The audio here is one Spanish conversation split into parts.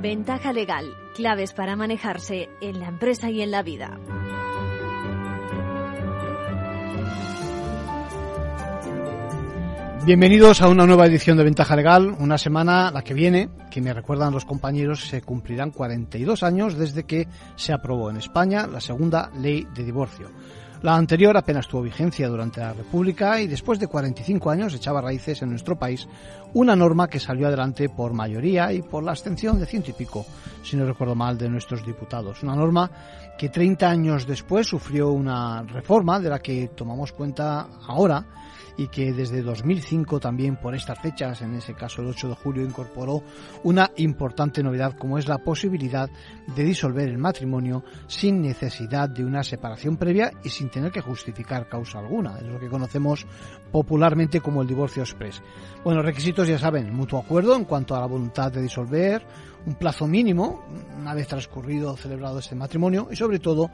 Ventaja legal, claves para manejarse en la empresa y en la vida. Bienvenidos a una nueva edición de Ventaja Legal, una semana, la que viene, que me recuerdan los compañeros, se cumplirán 42 años desde que se aprobó en España la segunda ley de divorcio. La anterior apenas tuvo vigencia durante la República y después de 45 años echaba raíces en nuestro país una norma que salió adelante por mayoría y por la abstención de ciento y pico, si no recuerdo mal, de nuestros diputados. Una norma que 30 años después sufrió una reforma de la que tomamos cuenta ahora y que desde 2005 también por estas fechas, en ese caso el 8 de julio, incorporó una importante novedad como es la posibilidad de disolver el matrimonio sin necesidad de una separación previa y sin tener que justificar causa alguna. Es lo que conocemos popularmente como el divorcio express. Bueno, requisitos ya saben, mutuo acuerdo en cuanto a la voluntad de disolver, un plazo mínimo, una vez transcurrido celebrado este matrimonio, y sobre todo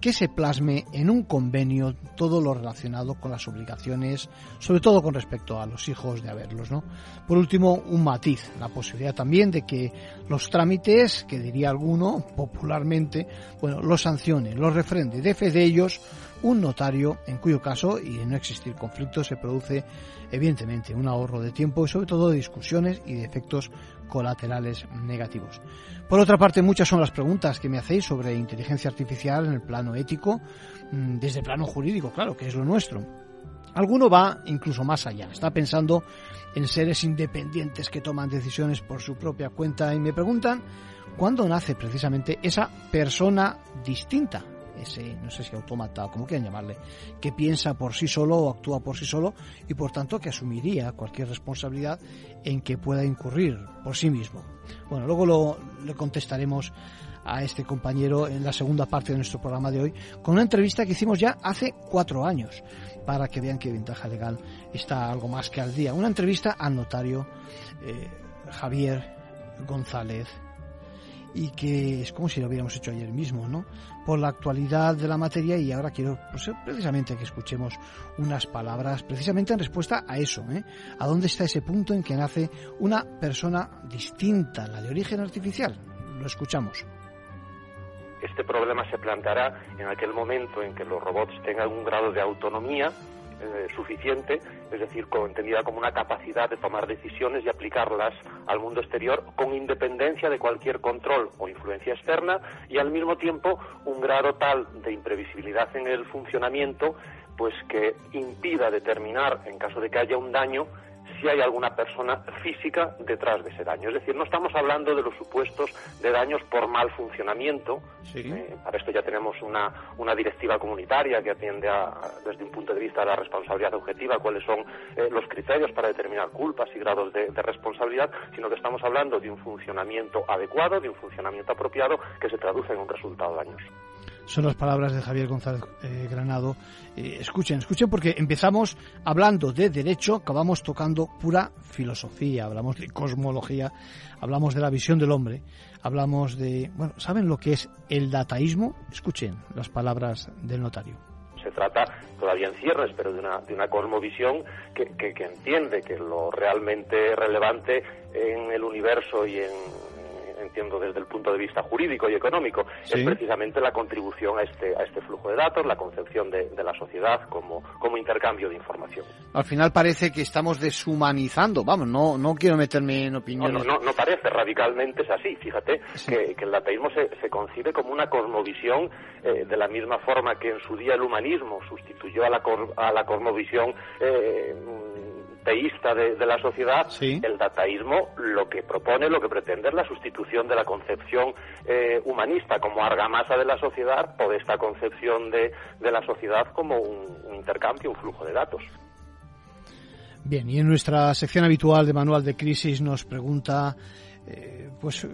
que se plasme en un convenio todo lo relacionado con las obligaciones, sobre todo con respecto a los hijos de haberlos, ¿no? Por último, un matiz, la posibilidad también de que los trámites, que diría alguno popularmente, bueno, los sancione, los refrende, de fe de ellos un notario, en cuyo caso, y de no existir conflicto, se produce evidentemente un ahorro de tiempo y sobre todo de discusiones y de efectos colaterales negativos. Por otra parte, muchas son las preguntas que me hacéis sobre inteligencia artificial en el plano ético, mm, desde el plano jurídico, claro, que es lo nuestro. Alguno va incluso más allá, está pensando en seres independientes que toman decisiones por su propia cuenta y me preguntan cuándo nace precisamente esa persona distinta, ese, no sé si autómata o como quieran llamarle, que piensa por sí solo o actúa por sí solo y por tanto que asumiría cualquier responsabilidad en que pueda incurrir por sí mismo. Bueno, luego lo, le contestaremos a este compañero en la segunda parte de nuestro programa de hoy con una entrevista que hicimos ya hace cuatro años para que vean que Ventaja Legal está algo más que al día. Una entrevista al notario eh, Javier González y que es como si lo hubiéramos hecho ayer mismo, ¿no? Por la actualidad de la materia y ahora quiero precisamente que escuchemos unas palabras precisamente en respuesta a eso, ¿eh? A dónde está ese punto en que nace una persona distinta, la de origen artificial. Lo escuchamos. Este problema se planteará en aquel momento en que los robots tengan un grado de autonomía eh, suficiente, es decir, entendida como una capacidad de tomar decisiones y aplicarlas al mundo exterior con independencia de cualquier control o influencia externa y al mismo tiempo un grado tal de imprevisibilidad en el funcionamiento pues que impida determinar en caso de que haya un daño si hay alguna persona física detrás de ese daño. Es decir, no estamos hablando de los supuestos de daños por mal funcionamiento. Eh, para esto ya tenemos una, una directiva comunitaria que atiende a, desde un punto de vista de la responsabilidad objetiva cuáles son eh, los criterios para determinar culpas y grados de, de responsabilidad, sino que estamos hablando de un funcionamiento adecuado, de un funcionamiento apropiado que se traduce en un resultado dañoso son las palabras de Javier González eh, Granado. Eh, escuchen, escuchen porque empezamos hablando de derecho, acabamos tocando pura filosofía, hablamos de cosmología, hablamos de la visión del hombre, hablamos de, bueno, ¿saben lo que es el dataísmo? Escuchen las palabras del notario se trata todavía en cierres, pero de una, de una cosmovisión que, que, entiende que lo realmente relevante en el universo y en, entiendo desde el punto de vista jurídico y económico, es precisamente la contribución a este, a este flujo de datos, la concepción de, la sociedad como, como intercambio de información. Al final parece que estamos deshumanizando, vamos, no, no quiero meterme en opiniones. No, no, parece, radicalmente es así. Fíjate que, el ateísmo se, se, concibe como una cosmovisión eh, de la misma forma que en su día el humanismo sustituyó a la, a la cosmovisión eh, teísta de, la sociedad, el dataísmo lo que propone, lo que pretende es la sustitución de la concepción eh, humanista como argamasa de la sociedad de esta concepción de, de la sociedad como un, intercambio, un flujo de datos. Bien, y en nuestra sección habitual de Manual de Crisis nos pregunta, eh, pues, eh,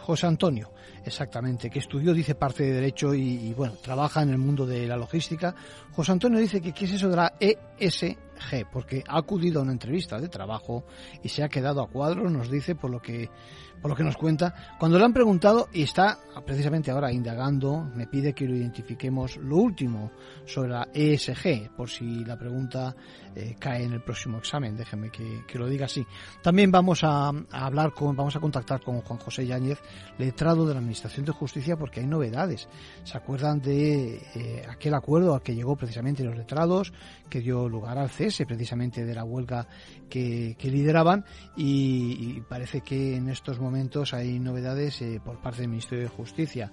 José Antonio, exactamente, que estudió, dice, parte de Derecho y, y, bueno, trabaja en el mundo de la logística. José Antonio dice que qué es eso de la ESG ESG, porque ha acudido a una entrevista de trabajo y se ha quedado a cuadros, nos dice, por lo que por lo que nos cuenta, cuando le han preguntado y está precisamente ahora indagando, me pide que lo identifiquemos lo último sobre la ESG, por si la pregunta eh, cae en el próximo examen, déjeme que, lo diga así. También vamos a, hablar con, vamos a contactar con Juan José Yáñez, letrado de la Administración de Justicia, porque hay novedades. ¿Se acuerdan de eh, aquel acuerdo al que llegó precisamente los letrados, que dio lugar al cese precisamente de la huelga que, lideraban? Y, parece que en estos momentos hay novedades eh, por parte del Ministerio de Justicia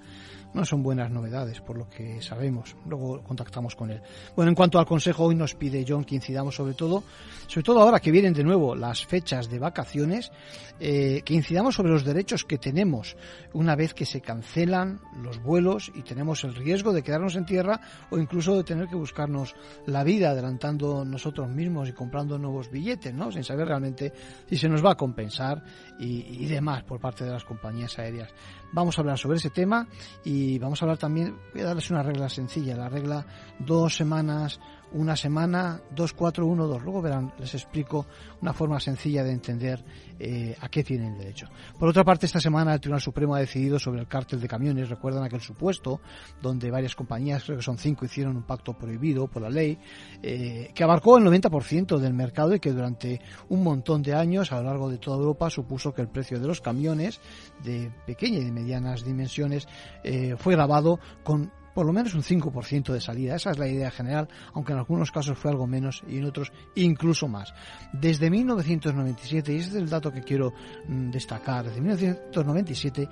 no son buenas novedades, por lo que sabemos. Luego contactamos con él. Bueno, en cuanto al consejo, hoy nos pide John que incidamos sobre todo, sobre todo ahora que vienen de nuevo las fechas de vacaciones, eh, que incidamos sobre los derechos que tenemos una vez que se cancelan los vuelos y tenemos el riesgo de quedarnos en tierra o incluso de tener que buscarnos la vida adelantando nosotros mismos y comprando nuevos billetes, ¿no? Sin saber realmente si se nos va a compensar y, y demás por parte de las compañías aéreas. Vamos a hablar sobre ese tema y vamos a hablar también, voy a darles una regla sencilla, la regla dos semanas, una semana, dos, cuatro, uno, dos. Luego verán, les explico una forma sencilla de entender eh, a qué tienen derecho. Por otra parte, esta semana el Tribunal Supremo ha decidido sobre el cártel de camiones. Recuerdan aquel supuesto donde varias compañías, creo que son cinco, hicieron un pacto prohibido por la ley, eh, que abarcó el 90% del mercado y que durante un montón de años a lo largo de toda Europa supuso que el precio de los camiones de pequeña y de medianas dimensiones eh, fue grabado con por lo menos un 5% de salida. Esa es la idea general, aunque en algunos casos fue algo menos y en otros incluso más. Desde 1997, y ese es el dato que quiero mm, destacar, desde 1997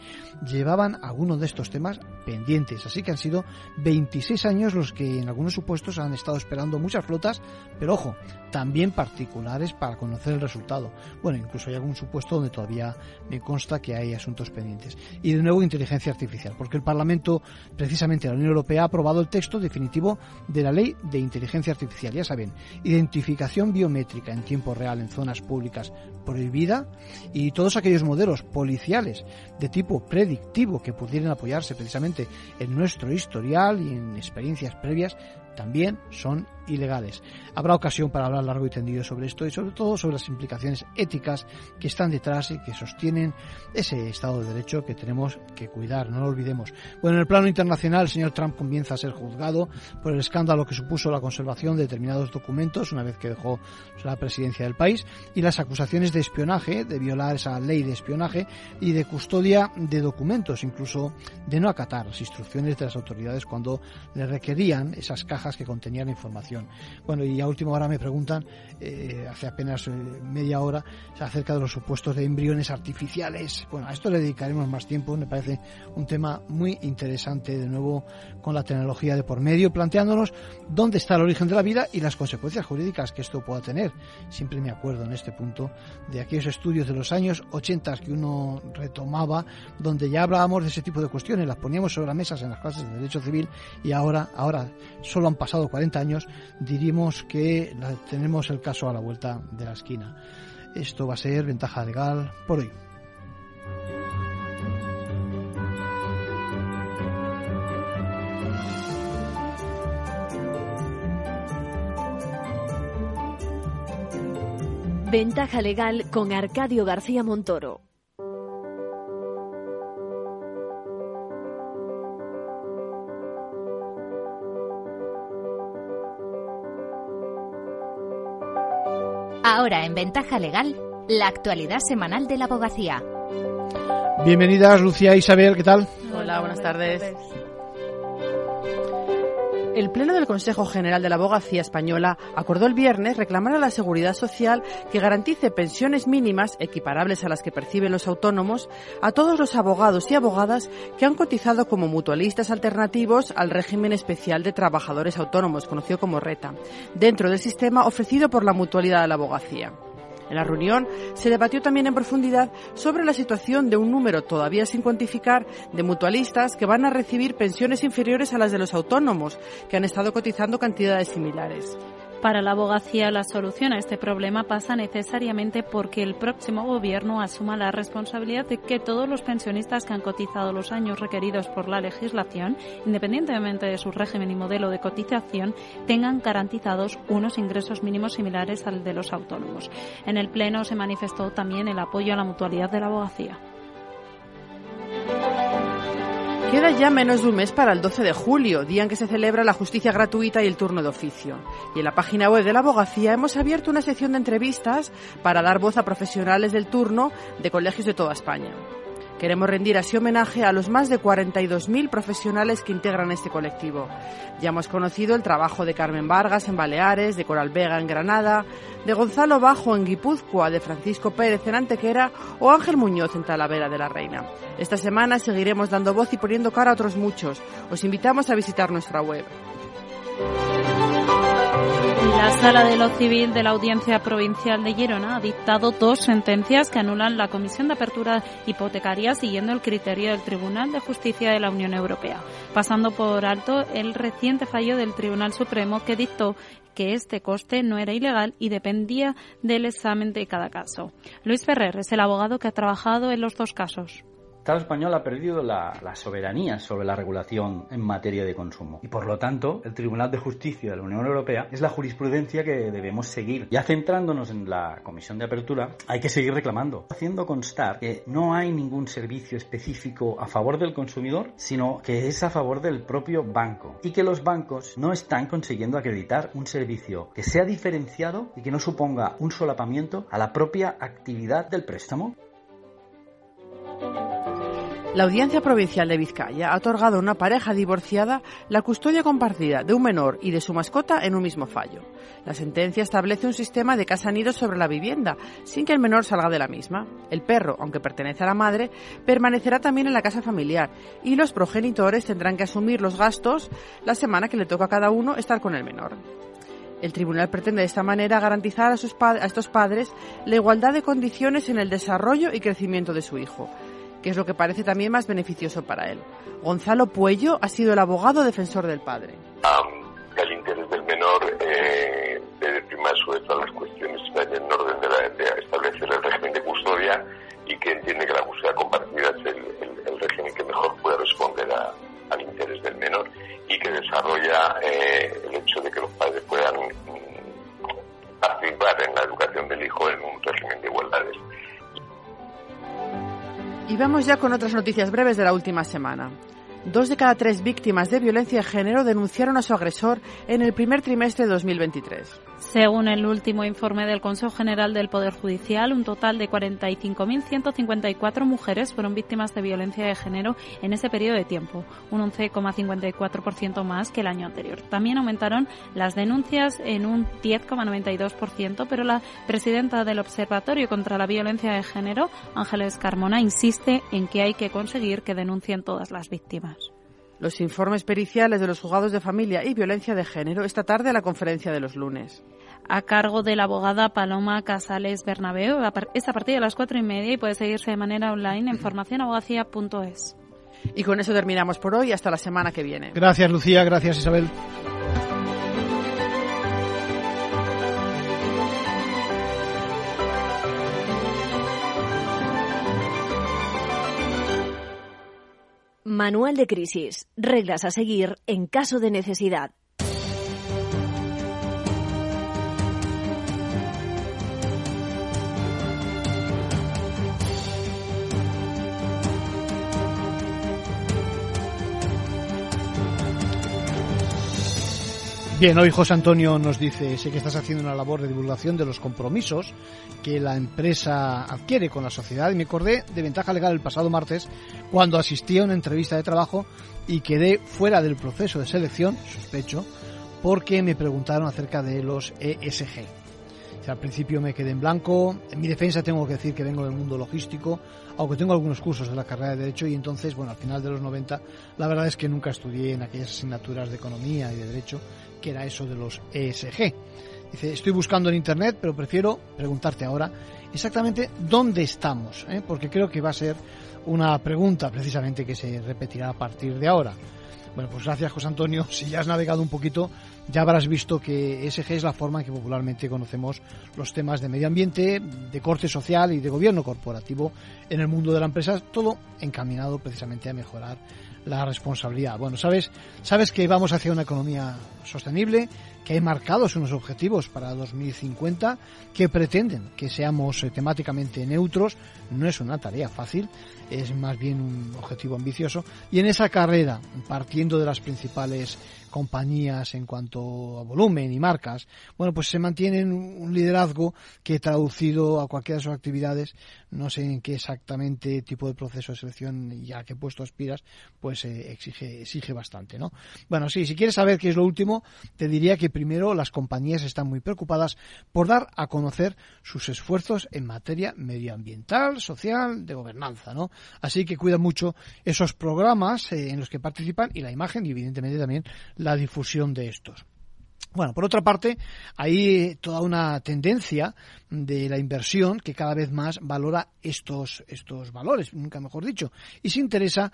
llevaban algunos de estos temas pendientes, así que han sido 26 años los que en algunos supuestos han estado esperando muchas flotas, pero ojo, también particulares para conocer el resultado. Bueno, incluso hay algún supuesto donde todavía me consta que hay asuntos pendientes. Y de nuevo inteligencia artificial, porque el Parlamento, precisamente la Unión Europea ha aprobado el texto definitivo de la Ley de Inteligencia Artificial. Ya saben, identificación biométrica en tiempo real en zonas públicas prohibida y todos aquellos modelos policiales de tipo predictivo que pudieran apoyarse precisamente en nuestro historial y en experiencias previas también son ilegales. Habrá ocasión para hablar largo y tendido sobre esto y sobre todo sobre las implicaciones éticas que están detrás y que sostienen ese Estado de Derecho que tenemos que cuidar, no lo olvidemos. Bueno, en el plano internacional, el señor Trump comienza a ser juzgado por el escándalo que supuso la conservación de determinados documentos una vez que dejó la presidencia del país y las acusaciones de espionaje, de violar esa ley de espionaje y de custodia de documentos, incluso de no acatar las instrucciones de las autoridades cuando le requerían esas cajas que contenían información. Bueno, y a última hora me preguntan, eh, hace apenas eh, media hora, acerca de los supuestos de embriones artificiales. Bueno, a esto le dedicaremos más tiempo, me parece un tema muy interesante, de nuevo, con la tecnología de por medio, planteándonos dónde está el origen de la vida y las consecuencias jurídicas que esto pueda tener. Siempre me acuerdo en este punto de aquellos estudios de los años 80 que uno retomaba, donde ya hablábamos de ese tipo de cuestiones, las poníamos sobre las mesas en las clases de Derecho Civil y ahora, ahora solo han pasado 40 años, diríamos que tenemos el caso a la vuelta de la esquina. Esto va a ser ventaja legal por hoy. Ventaja legal con Arcadio García Montoro. En Ventaja Legal, la actualidad semanal de la abogacía. Bienvenidas Lucía e Isabel, ¿qué tal? Hola, buenas tardes. El Pleno del Consejo General de la Abogacía Española acordó el viernes reclamar a la Seguridad Social que garantice pensiones mínimas equiparables a las que perciben los autónomos a todos los abogados y abogadas que han cotizado como mutualistas alternativos al régimen especial de trabajadores autónomos, conocido como RETA, dentro del sistema ofrecido por la mutualidad de la abogacía. En la reunión se debatió también en profundidad sobre la situación de un número todavía sin cuantificar de mutualistas que van a recibir pensiones inferiores a las de los autónomos, que han estado cotizando cantidades similares. Para la abogacía, la solución a este problema pasa necesariamente porque el próximo gobierno asuma la responsabilidad de que todos los pensionistas que han cotizado los años requeridos por la legislación, independientemente de su régimen y modelo de cotización, tengan garantizados unos ingresos mínimos similares al de los autónomos. En el Pleno se manifestó también el apoyo a la mutualidad de la abogacía. Queda ya menos de un mes para el 12 de julio, día en que se celebra la justicia gratuita y el turno de oficio. Y en la página web de la abogacía hemos abierto una sección de entrevistas para dar voz a profesionales del turno de colegios de toda España. Queremos rendir así homenaje a los más de 42.000 profesionales que integran este colectivo. Ya hemos conocido el trabajo de Carmen Vargas en Baleares, de Coral Vega en Granada, de Gonzalo Bajo en Guipúzcoa, de Francisco Pérez en Antequera o Ángel Muñoz en Talavera de la Reina. Esta semana seguiremos dando voz y poniendo cara a otros muchos. Os invitamos a visitar nuestra web. La Sala de lo Civil de la Audiencia Provincial de Girona ha dictado dos sentencias que anulan la Comisión de Apertura Hipotecaria siguiendo el criterio del Tribunal de Justicia de la Unión Europea, pasando por alto el reciente fallo del Tribunal Supremo que dictó que este coste no era ilegal y dependía del examen de cada caso. Luis Ferrer es el abogado que ha trabajado en los dos casos. Estado español ha perdido la, la, soberanía sobre la regulación en materia de consumo y por lo tanto el Tribunal de Justicia de la Unión Europea es la jurisprudencia que debemos seguir. Ya centrándonos en la Comisión de Apertura, hay que seguir reclamando, haciendo constar que no hay ningún servicio específico a favor del consumidor, sino que es a favor del propio banco y que los bancos no están consiguiendo acreditar un servicio que sea diferenciado y que no suponga un solapamiento a la propia actividad del préstamo. La Audiencia Provincial de Vizcaya ha otorgado a una pareja divorciada la custodia compartida de un menor y de su mascota en un mismo fallo. La sentencia establece un sistema de casa nido sobre la vivienda, sin que el menor salga de la misma. El perro, aunque pertenece a la madre, permanecerá también en la casa familiar y los progenitores tendrán que asumir los gastos la semana que le toca a cada uno estar con el menor. El tribunal pretende de esta manera garantizar a, sus a estos padres la igualdad de condiciones en el desarrollo y crecimiento de su hijo, que es lo que parece también más beneficioso para él. Gonzalo Puello ha sido el abogado defensor del padre. Y vamos ya con otras noticias breves de la última semana. Dos de cada tres víctimas de violencia de género denunciaron a su agresor en el primer trimestre de 2023. Según el último informe del Consejo General del Poder Judicial, un total de 45.154 mujeres fueron víctimas de violencia de género en ese periodo de tiempo, un 11,54% más que el año anterior. También aumentaron las denuncias en un 10,92%, pero la presidenta del Observatorio contra la Violencia de Género, Ángeles Carmona, insiste en que hay que conseguir que denuncien todas las víctimas. Los informes periciales de los juzgados de familia y violencia de género esta tarde a la conferencia de los lunes a cargo de la abogada Paloma Casales Bernabeu. Es a partir de las cuatro y media y puede seguirse de manera online en formacionabogacía.es. Y con eso terminamos por hoy. Hasta la semana que viene. Gracias, Lucía. Gracias, Isabel. Manual de crisis. Reglas a seguir en caso de necesidad. Bien, hoy José Antonio nos dice, sé que estás haciendo una labor de divulgación de los compromisos que la empresa adquiere con la sociedad y me acordé de ventaja legal el pasado martes cuando asistí a una entrevista de trabajo y quedé fuera del proceso de selección, sospecho, porque me preguntaron acerca de los ESG. Al principio me quedé en blanco. En mi defensa tengo que decir que vengo del mundo logístico, aunque tengo algunos cursos de la carrera de Derecho y entonces, bueno, al final de los 90, la verdad es que nunca estudié en aquellas asignaturas de Economía y de Derecho que era eso de los ESG. Dice, estoy buscando en Internet, pero prefiero preguntarte ahora exactamente dónde estamos, ¿eh? porque creo que va a ser una pregunta precisamente que se repetirá a partir de ahora. Bueno, pues gracias José Antonio. Si ya has navegado un poquito, ya habrás visto que ESG es la forma en que popularmente conocemos los temas de medio ambiente, de corte social y de gobierno corporativo en el mundo de la empresa, todo encaminado precisamente a mejorar la responsabilidad. Bueno, sabes, sabes que vamos hacia una economía sostenible, que hay marcados unos objetivos para 2050 que pretenden que seamos eh, temáticamente neutros. No es una tarea fácil, es más bien un objetivo ambicioso. Y en esa carrera, partiendo de las principales compañías en cuanto a volumen y marcas, bueno, pues se mantienen un liderazgo que traducido a cualquiera de sus actividades, no sé en qué exactamente tipo de proceso de selección y a qué puesto aspiras, pues eh, exige, exige bastante, ¿no? Bueno, sí, si quieres saber qué es lo último, te diría que primero las compañías están muy preocupadas por dar a conocer sus esfuerzos en materia medioambiental, social, de gobernanza, ¿no? Así que cuida mucho esos programas eh, en los que participan y la imagen y evidentemente también la difusión de estos. Bueno, por otra parte, hay toda una tendencia de la inversión que cada vez más valora estos, estos valores, nunca mejor dicho, y se interesa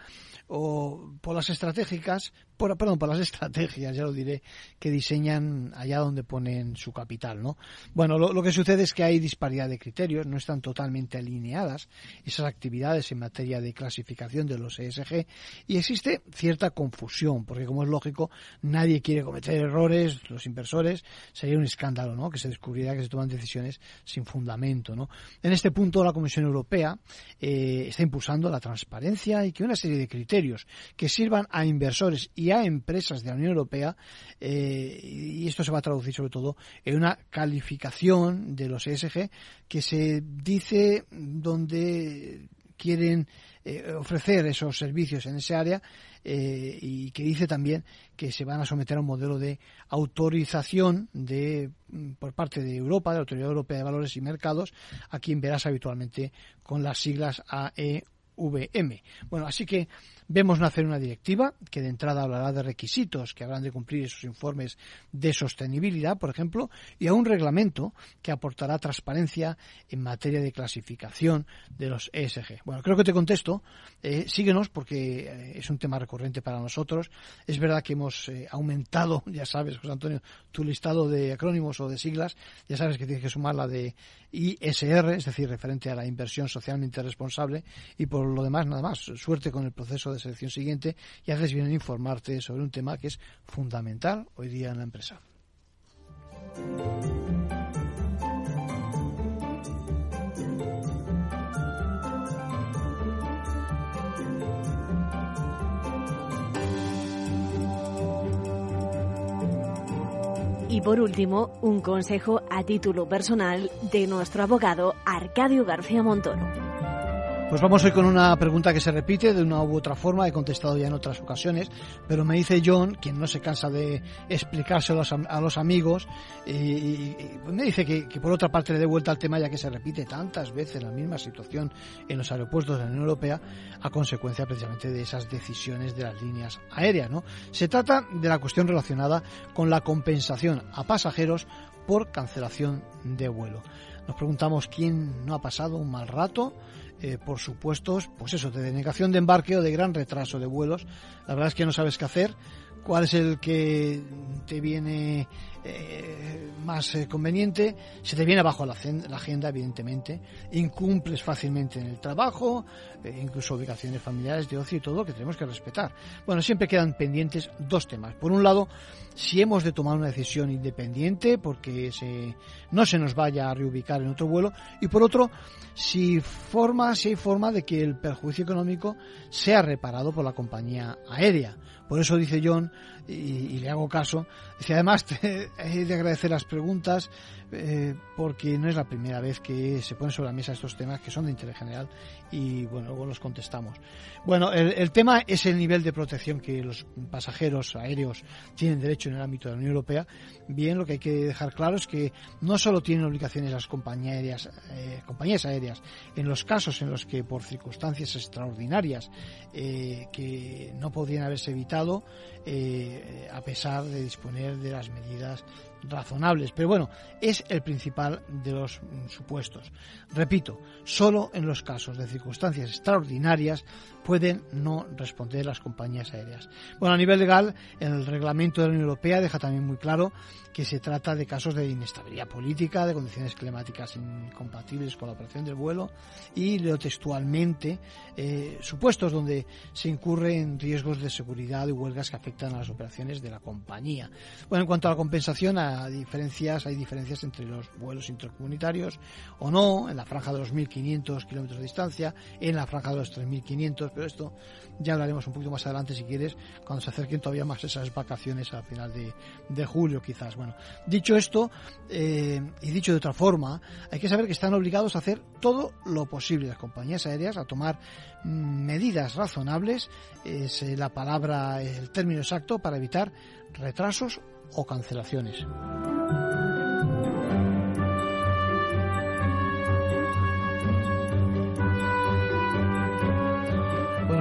o, por las estratégicas, por, perdón, por las estrategias, ya lo diré, que diseñan allá donde ponen su capital, ¿no? Bueno, lo, lo que sucede es que hay disparidad de criterios, no están totalmente alineadas esas actividades en materia de clasificación de los ESG y existe cierta confusión, porque como es lógico, nadie quiere cometer errores, los inversores, sería un escándalo, ¿no? Que se descubriera que se toman decisiones sin fundamento. ¿no? En este punto, la Comisión Europea eh, está impulsando la transparencia y que una serie de criterios que sirvan a inversores y a empresas de la Unión Europea, eh, y esto se va a traducir sobre todo en una calificación de los ESG que se dice donde quieren eh, ofrecer esos servicios en ese área eh, y que dice también que se van a someter a un modelo de autorización de mm, por parte de Europa, de la Autoridad Europea de Valores y Mercados, a quien verás habitualmente con las siglas AEVM. Bueno, así que Vemos nacer una directiva que de entrada hablará de requisitos que habrán de cumplir esos informes de sostenibilidad, por ejemplo, y a un reglamento que aportará transparencia en materia de clasificación de los ESG. Bueno, creo que te contesto. Eh, síguenos porque eh, es un tema recurrente para nosotros. Es verdad que hemos eh, aumentado, ya sabes, José Antonio, tu listado de acrónimos o de siglas. Ya sabes que tienes que sumar la de ISR, es decir, referente a la inversión socialmente responsable. Y por lo demás, nada más. Suerte con el proceso de selección siguiente y haces bien en informarte sobre un tema que es fundamental hoy día en la empresa. Y por último, un consejo a título personal de nuestro abogado Arcadio García Montoro. Pues vamos hoy con una pregunta que se repite de una u otra forma, he contestado ya en otras ocasiones, pero me dice John, quien no se cansa de explicárselo a los amigos, y, me dice que, por otra parte le dé vuelta al tema ya que se repite tantas veces la misma situación en los aeropuertos de la Unión Europea a consecuencia precisamente de esas decisiones de las líneas aéreas. ¿no? Se trata de la cuestión relacionada con la compensación a pasajeros por cancelación de vuelo. Nos preguntamos quién no ha pasado un mal rato eh, por supuestos, pues eso, de denegación de embarque o de gran retraso de vuelos. La verdad es que no sabes qué hacer, cuál es el que te viene eh, más eh, conveniente, se te viene abajo la, agenda, evidentemente, incumples fácilmente en el trabajo, incluso ubicaciones familiares de ocio y todo que tenemos que respetar. Bueno, siempre quedan pendientes dos temas. Por un lado, si hemos de tomar una decisión independiente porque se, no se nos vaya a reubicar en otro vuelo, y por otro, si forma, si hay forma de que el perjuicio económico sea reparado por la compañía aérea. Por eso dice John, y, le hago caso, dice además he de agradecer las preguntas eh, porque no es la primera vez que se ponen sobre la mesa estos temas que son de interés general y bueno, luego los contestamos. Bueno, el, tema es el nivel de protección que los pasajeros aéreos tienen derecho en el ámbito de la Unión Europea. Bien, lo que hay que dejar claro es que no solo tienen obligaciones las compañías aéreas, eh, compañías aéreas en los casos en los que por circunstancias extraordinarias eh, que no podrían haberse evitado, a pesar de disponer de las medidas razonables. Pero bueno, es el principal de los supuestos. Repito, solo en los casos de circunstancias extraordinarias pueden no responder las compañías aéreas. Bueno, a nivel legal, el reglamento de la Unión Europea deja también muy claro que se trata de casos de inestabilidad política, de condiciones climáticas incompatibles con la operación del vuelo y leo textualmente eh, supuestos donde se incurre en riesgos de seguridad y huelgas que afectan a las operaciones de la compañía. Bueno, en cuanto a la compensación, hay diferencias, hay diferencias entre los vuelos intercomunitarios o no, en la franja de los 1.500 kilómetros de distancia, en la franja de los 3.500, pero esto ya hablaremos un poquito más adelante si quieres, cuando se acerquen todavía más esas vacaciones a final de, de julio quizás. Bueno, dicho esto, eh, y dicho de otra forma, hay que saber que están obligados a hacer todo lo posible las compañías aéreas a tomar mm, medidas razonables, es la palabra, el término exacto, para evitar retrasos o cancelaciones.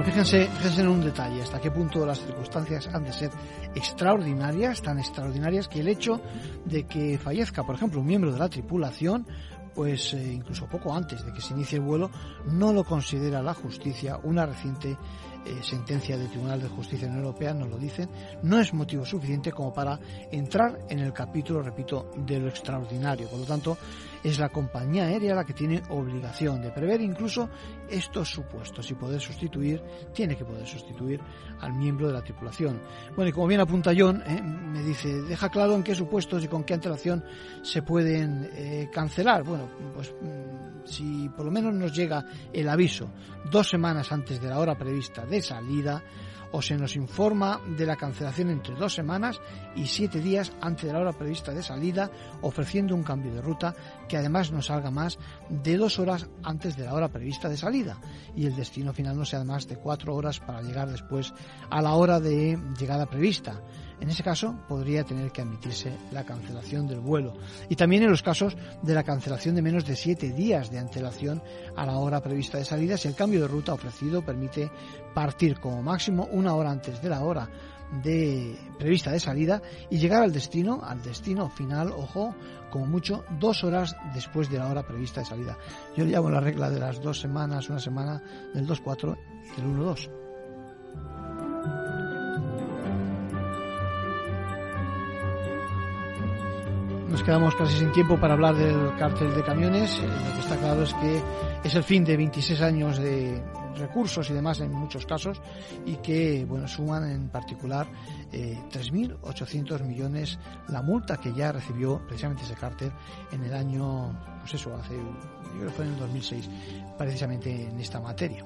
Fíjense, fíjense en un detalle, hasta qué punto las circunstancias han de ser extraordinarias, tan extraordinarias que el hecho de que fallezca, por ejemplo, un miembro de la tripulación, pues eh, incluso poco antes de que se inicie el vuelo, no lo considera la justicia una reciente eh, sentencia del Tribunal de Justicia de la Unión Europea nos lo dicen, no es motivo suficiente como para entrar en el capítulo, repito, de lo extraordinario. Por lo tanto, es la compañía aérea la que tiene obligación de prever incluso estos supuestos y poder sustituir, tiene que poder sustituir al miembro de la tripulación. Bueno, y como bien apunta John, eh, me dice, deja claro en qué supuestos y con qué antelación se pueden eh, cancelar. Bueno, pues mm, si por lo menos nos llega el aviso dos semanas antes de la hora prevista de salida, o se nos informa de la cancelación entre dos semanas y siete días antes de la hora prevista de salida, ofreciendo un cambio de ruta que además no salga más de dos horas antes de la hora prevista de salida y el destino final no sea más de cuatro horas para llegar después a la hora de llegada prevista. En ese caso, podría tener que admitirse la cancelación del vuelo. Y también en los casos de la cancelación de menos de siete días de antelación a la hora prevista de salida, si el cambio de ruta ofrecido permite partir como máximo una hora antes de la hora de prevista de salida y llegar al destino, al destino final, ojo, como mucho dos horas después de la hora prevista de salida. Yo le llamo la regla de las dos semanas, una semana del 2-4 y del 1-2. Nos quedamos casi sin tiempo para hablar del cártel de camiones. Eh, lo que está claro es que es el fin de 26 años de recursos y demás en muchos casos y que bueno suman en particular eh, 3.800 millones la multa que ya recibió precisamente ese cártel en el año, pues eso, hace, yo creo que fue en el 2006, precisamente en esta materia.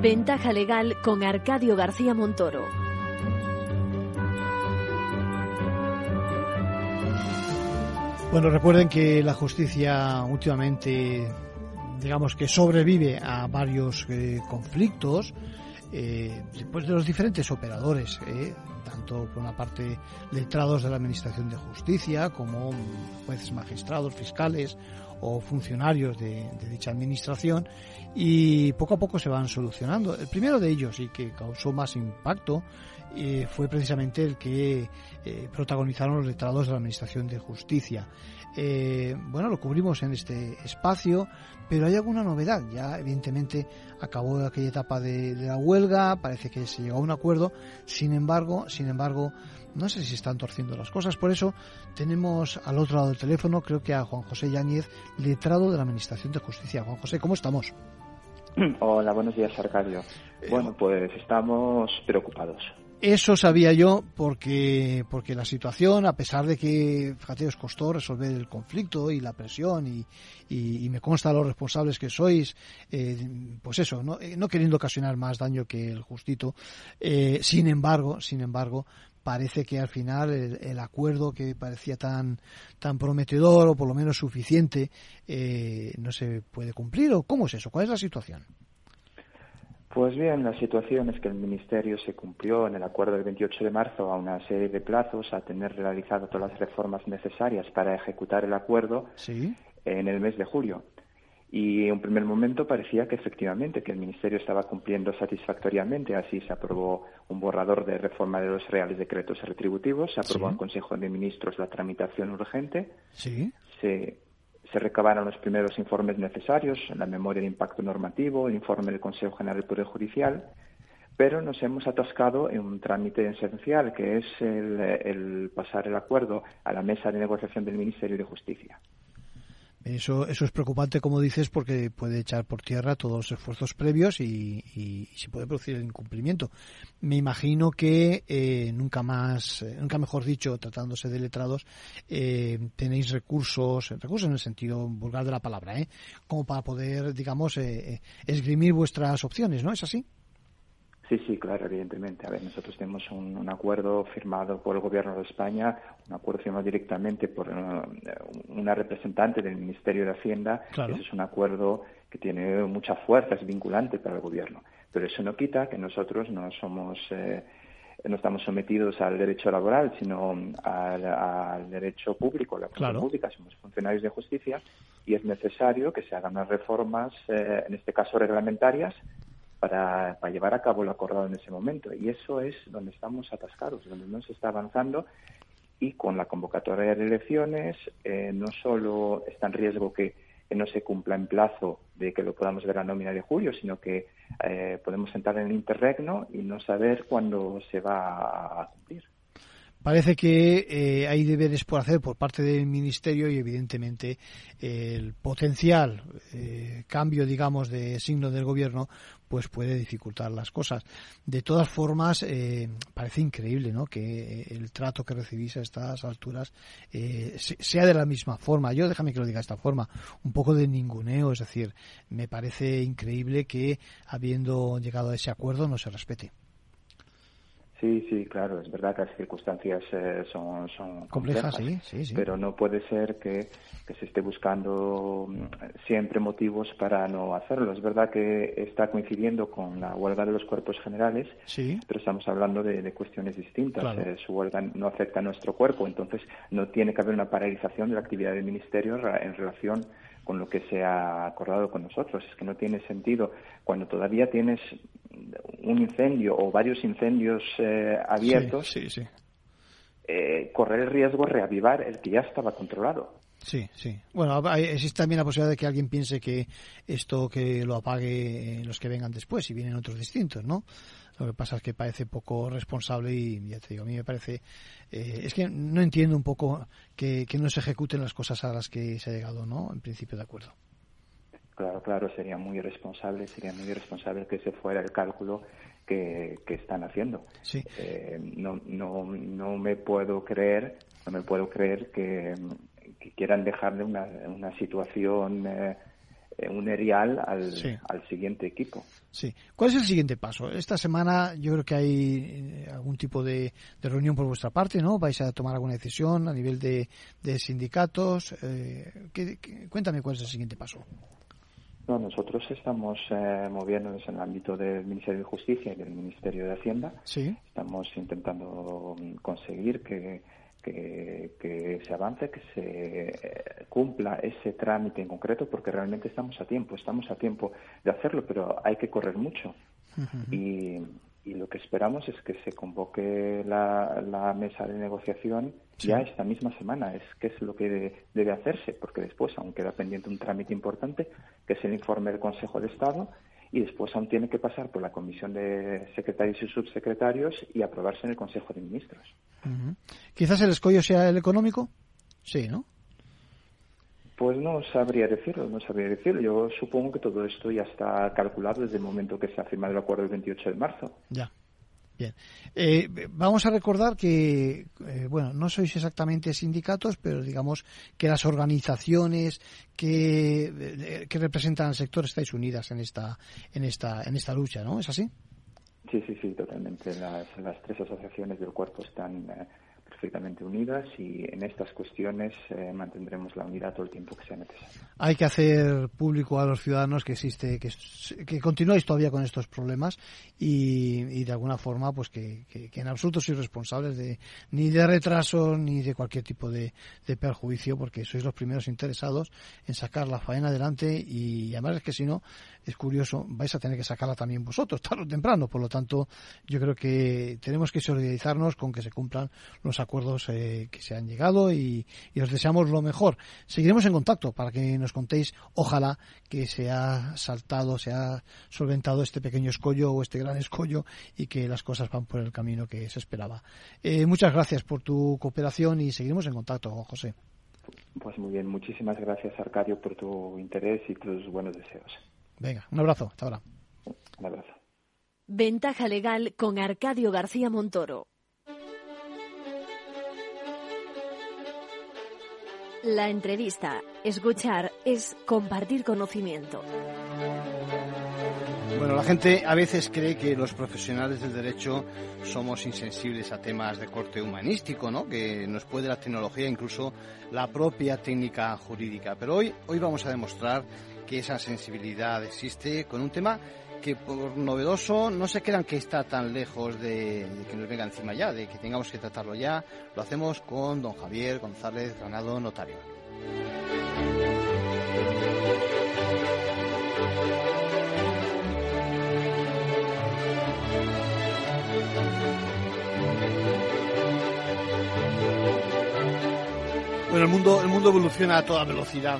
Ventaja legal con Arcadio García Montoro. Bueno, recuerden que la justicia últimamente, digamos que sobrevive a varios eh, conflictos, eh, después de los diferentes operadores, eh, tanto por una parte letrados de la Administración de Justicia como jueces magistrados, fiscales o funcionarios de, dicha administración y poco a poco se van solucionando. El primero de ellos y que causó más impacto eh, fue precisamente el que eh, protagonizaron los letrados de la Administración de Justicia. Eh, bueno, lo cubrimos en este espacio, pero hay alguna novedad. Ya, evidentemente, acabó aquella etapa de, de la huelga, parece que se llegó a un acuerdo. Sin embargo, sin embargo, no sé si están torciendo las cosas. Por eso tenemos al otro lado del teléfono, creo que a Juan José Yáñez, letrado de la Administración de Justicia. Juan José, ¿cómo estamos? Hola, buenos días, Arcadio. Eh, bueno, pues estamos preocupados. Eso sabía yo porque, porque la situación, a pesar de que, fíjate, os costó resolver el conflicto y la presión y, y, me consta los responsables que sois, eh, pues eso, no, eh, no, queriendo ocasionar más daño que el justito, sin embargo, sin embargo, parece que al final el, acuerdo que parecía tan tan prometedor o por lo menos suficiente eh, no se puede cumplir. O cómo es eso cuál es la situación pues bien, la situación es que el Ministerio se cumplió en el acuerdo del 28 de marzo a una serie de plazos, a tener realizado todas las reformas necesarias para ejecutar el acuerdo en el mes de julio. Y en un primer momento parecía que efectivamente que el Ministerio estaba cumpliendo satisfactoriamente. Así se aprobó un borrador de reforma de los reales decretos retributivos, se aprobó en Consejo de Ministros la tramitación urgente, ¿Sí? se, se recabaron los primeros informes necesarios, la memoria de impacto normativo, el informe del Consejo General del Poder Judicial, pero nos hemos atascado en un trámite esencial, que es el pasar el acuerdo a la mesa de negociación del Ministerio de Justicia. Eso, eso es preocupante, como dices, porque puede echar por tierra todos los esfuerzos previos y, se puede producir el incumplimiento. Me imagino que eh, nunca más, eh, nunca mejor dicho, tratándose de letrados, eh, tenéis recursos, recursos en el sentido vulgar de la palabra, ¿eh? como para poder, digamos, esgrimir vuestras opciones, ¿no? ¿Es así? Sí, sí, claro, evidentemente. A ver, nosotros tenemos un, acuerdo firmado por el Gobierno de España, un acuerdo firmado directamente por uh, una representante del Ministerio de Hacienda. Claro. Ese es un acuerdo que tiene mucha fuerza, es vinculante para el Gobierno. Pero eso no quita que nosotros no somos, eh, no estamos sometidos al derecho laboral, sino al, derecho público, a la función pública. Somos funcionarios de justicia y es necesario que se hagan las reformas, eh, en este caso reglamentarias, para, llevar a cabo lo acordado en ese momento. Y eso es donde estamos atascados, donde no se está avanzando y con la convocatoria de elecciones eh, no solo está en riesgo que, no se cumpla en plazo de que lo podamos ver a nómina de julio, sino que eh, podemos entrar en el interregno y no saber cuándo se va a cumplir. Parece que eh, hay deberes por hacer por parte del Ministerio y evidentemente el potencial eh, cambio, digamos, de signo del Gobierno pues puede dificultar las cosas. De todas formas, eh, parece increíble ¿no? que el trato que recibís a estas alturas sea de la misma forma. Yo déjame que lo diga de esta forma, un poco de ninguneo, es decir, me parece increíble que habiendo llegado a ese acuerdo no se respete. Sí, sí, claro, es verdad que las circunstancias eh, son, son complejas, sí, sí, sí. pero no puede ser que, se esté buscando mm, siempre motivos para no hacerlo. Es verdad que está coincidiendo con la huelga de los cuerpos generales, sí. pero estamos hablando de, cuestiones distintas. Eh, su huelga no afecta a nuestro cuerpo, entonces no tiene que haber una paralización de la actividad del Ministerio en relación con lo que se ha acordado con nosotros. Es que no tiene sentido cuando todavía tienes un incendio o varios incendios eh, abiertos, eh, correr el riesgo de reavivar el que ya estaba controlado. Sí, sí. Bueno, existe también la posibilidad de que alguien piense que esto que lo apague los que vengan después y vienen otros distintos, ¿no? Lo que pasa es que parece poco responsable y ya te digo, a mí me parece. Eh, es que no entiendo un poco que, que no se ejecuten las cosas a las que se ha llegado, ¿no? En principio de acuerdo. Claro, claro, sería muy irresponsable, sería muy irresponsable que ese fuera el cálculo que, están haciendo. Sí. Eh, no, no, no me puedo creer, no me puedo creer que, quieran dejarle una, una situación, eh, un erial al, al siguiente equipo. Sí. ¿Cuál es el siguiente paso? Esta semana yo creo que hay eh, algún tipo de, reunión por vuestra parte, ¿no? ¿Vais a tomar alguna decisión a nivel de, de sindicatos? Eh, cuéntame cuál es el siguiente paso. No, nosotros estamos eh, moviéndonos en el ámbito del Ministerio de Justicia y del Ministerio de Hacienda. Sí. Estamos intentando conseguir que, que, se avance, que se cumpla ese trámite en concreto, porque realmente estamos a tiempo, estamos a tiempo de hacerlo, pero hay que correr mucho. y, y lo que esperamos es que se convoque la, mesa de negociación ya esta misma semana. Es que es lo que debe hacerse, porque después aún queda pendiente un trámite importante, que es el informe del Consejo de Estado, y después aún tiene que pasar por la Comisión de Secretarios y Subsecretarios y aprobarse en el Consejo de Ministros. Quizás el escollo sea el económico. Sí, ¿no? Pues no sabría decirlo, no sabría decirlo. Yo supongo que todo esto ya está calculado desde el momento que se ha firmado el acuerdo el 28 de marzo. Ya. Bien. Eh, vamos a recordar que, eh, bueno, no sois exactamente sindicatos, pero digamos que las organizaciones que, eh, que representan al sector estáis unidas en esta, en esta, en esta lucha, ¿no? ¿Es así? Sí, sí, sí, totalmente. Las, las tres asociaciones del cuerpo están perfectamente unidas y en estas cuestiones eh, mantendremos la unidad todo el tiempo que sea necesario. Hay que hacer público a los ciudadanos que existe, que, que continuáis todavía con estos problemas y, de alguna forma, pues que, en absoluto sois responsables de ni de retraso ni de cualquier tipo de, perjuicio, porque sois los primeros interesados en sacar la faena adelante y además es que si no, es curioso, vais a tener que sacarla también vosotros, tarde o temprano. Por lo tanto, yo creo que tenemos que solidarizarnos con que se cumplan los acuerdos eh, que se han llegado y, os deseamos lo mejor. Seguiremos en contacto para que nos contéis, ojalá que se ha saltado, se ha solventado este pequeño escollo o este gran escollo y que las cosas van por el camino que se esperaba. Eh, muchas gracias por tu cooperación y seguiremos en contacto, José. Pues muy bien, muchísimas gracias Arcadio por tu interés y tus buenos deseos. Venga, un abrazo, hasta ahora. Un abrazo. Ventaja legal con Arcadio García Montoro. La entrevista, escuchar, es compartir conocimiento. Bueno, la gente a veces cree que los profesionales del derecho somos insensibles a temas de corte humanístico, ¿no? Que nos puede la tecnología, incluso la propia técnica jurídica. Pero hoy, hoy vamos a demostrar que esa sensibilidad existe con un tema que por novedoso no se crean que está tan lejos de, que nos venga encima ya, de que tengamos que tratarlo ya. Lo hacemos con don Javier González Granado, notario. Bueno, el mundo, el mundo evoluciona a toda velocidad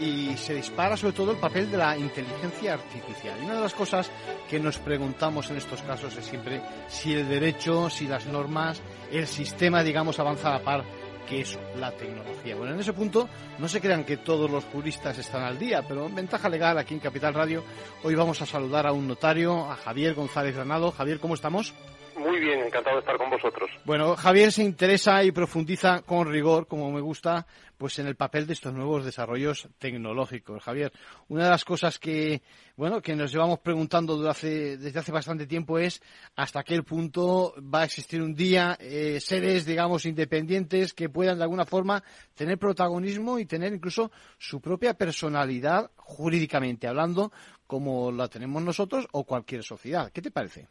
y se dispara sobre todo el papel de la inteligencia artificial. Y una de las cosas que nos preguntamos en estos casos es siempre si el derecho, si las normas el sistema, digamos, avanza a la par que eso, la tecnología. Bueno, en ese punto no se crean que todos los juristas están al día, pero en ventaja legal aquí en Capital Radio hoy vamos a saludar a un notario, a Javier González Granado. Javier, ¿cómo estamos? Muy bien, encantado de estar con vosotros. Bueno, Javier se interesa y profundiza con rigor, como me gusta, pues en el papel de estos nuevos desarrollos tecnológicos. Javier, una de las cosas que, bueno, que nos llevamos preguntando desde hace, bastante tiempo es hasta qué punto va a existir un día eh, seres, digamos, independientes que puedan de alguna forma tener protagonismo y tener incluso su propia personalidad jurídicamente hablando, como la tenemos nosotros o cualquier sociedad. ¿Qué te parece?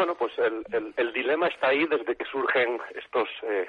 Bueno, pues el, dilema está ahí desde que surgen estos eh,